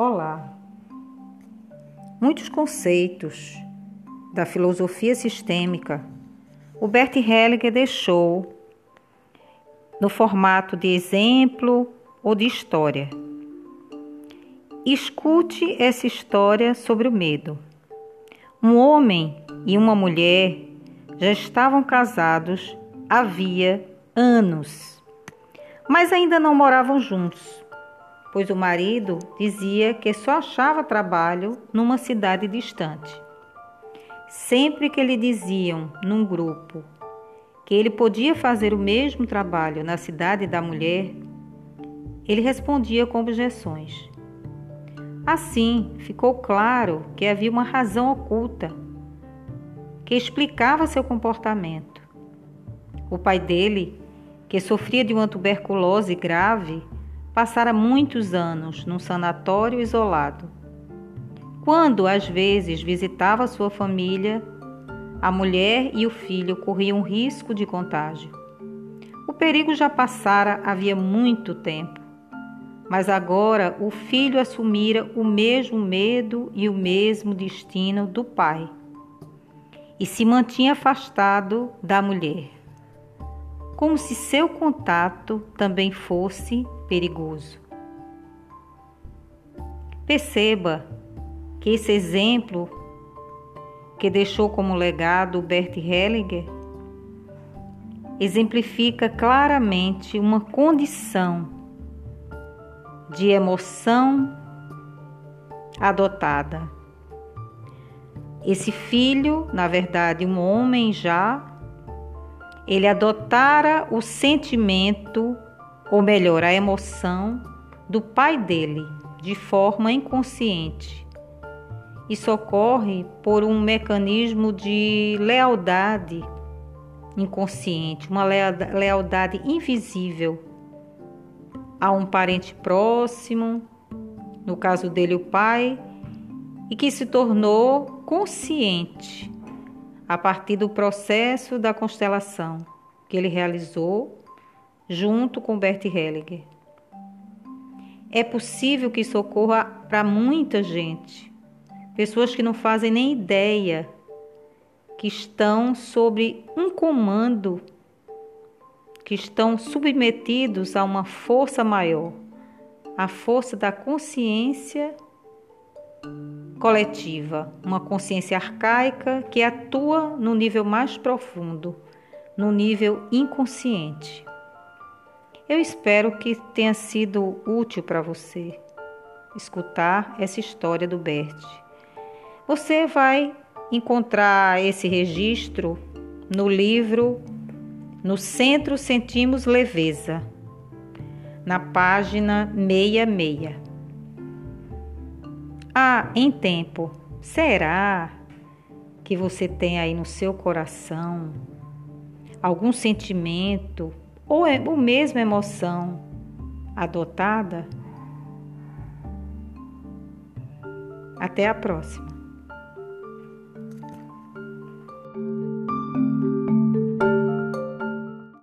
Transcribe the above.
Olá! Muitos conceitos da filosofia sistêmica o Bert Hellinger deixou no formato de exemplo ou de história. Escute essa história sobre o medo. Um homem e uma mulher já estavam casados havia anos, mas ainda não moravam juntos pois o marido dizia que só achava trabalho numa cidade distante. Sempre que lhe diziam, num grupo, que ele podia fazer o mesmo trabalho na cidade da mulher, ele respondia com objeções. Assim, ficou claro que havia uma razão oculta que explicava seu comportamento. O pai dele, que sofria de uma tuberculose grave, passara muitos anos num sanatório isolado. Quando às vezes visitava sua família, a mulher e o filho corriam risco de contágio. O perigo já passara havia muito tempo, mas agora o filho assumira o mesmo medo e o mesmo destino do pai e se mantinha afastado da mulher como se seu contato também fosse perigoso. Perceba que esse exemplo que deixou como legado Bert Hellinger exemplifica claramente uma condição de emoção adotada. Esse filho, na verdade, um homem já ele adotara o sentimento, ou melhor, a emoção do pai dele de forma inconsciente. Isso ocorre por um mecanismo de lealdade inconsciente, uma lealdade invisível a um parente próximo, no caso dele o pai, e que se tornou consciente a partir do processo da constelação que ele realizou junto com Bert Hellinger. É possível que isso ocorra para muita gente, pessoas que não fazem nem ideia que estão sob um comando, que estão submetidos a uma força maior, a força da consciência coletiva, uma consciência arcaica que atua no nível mais profundo, no nível inconsciente. Eu espero que tenha sido útil para você escutar essa história do Bert. Você vai encontrar esse registro no livro No Centro Sentimos Leveza, na página 66. Ah, em tempo, será que você tem aí no seu coração algum sentimento ou, é, ou mesmo emoção adotada? Até a próxima.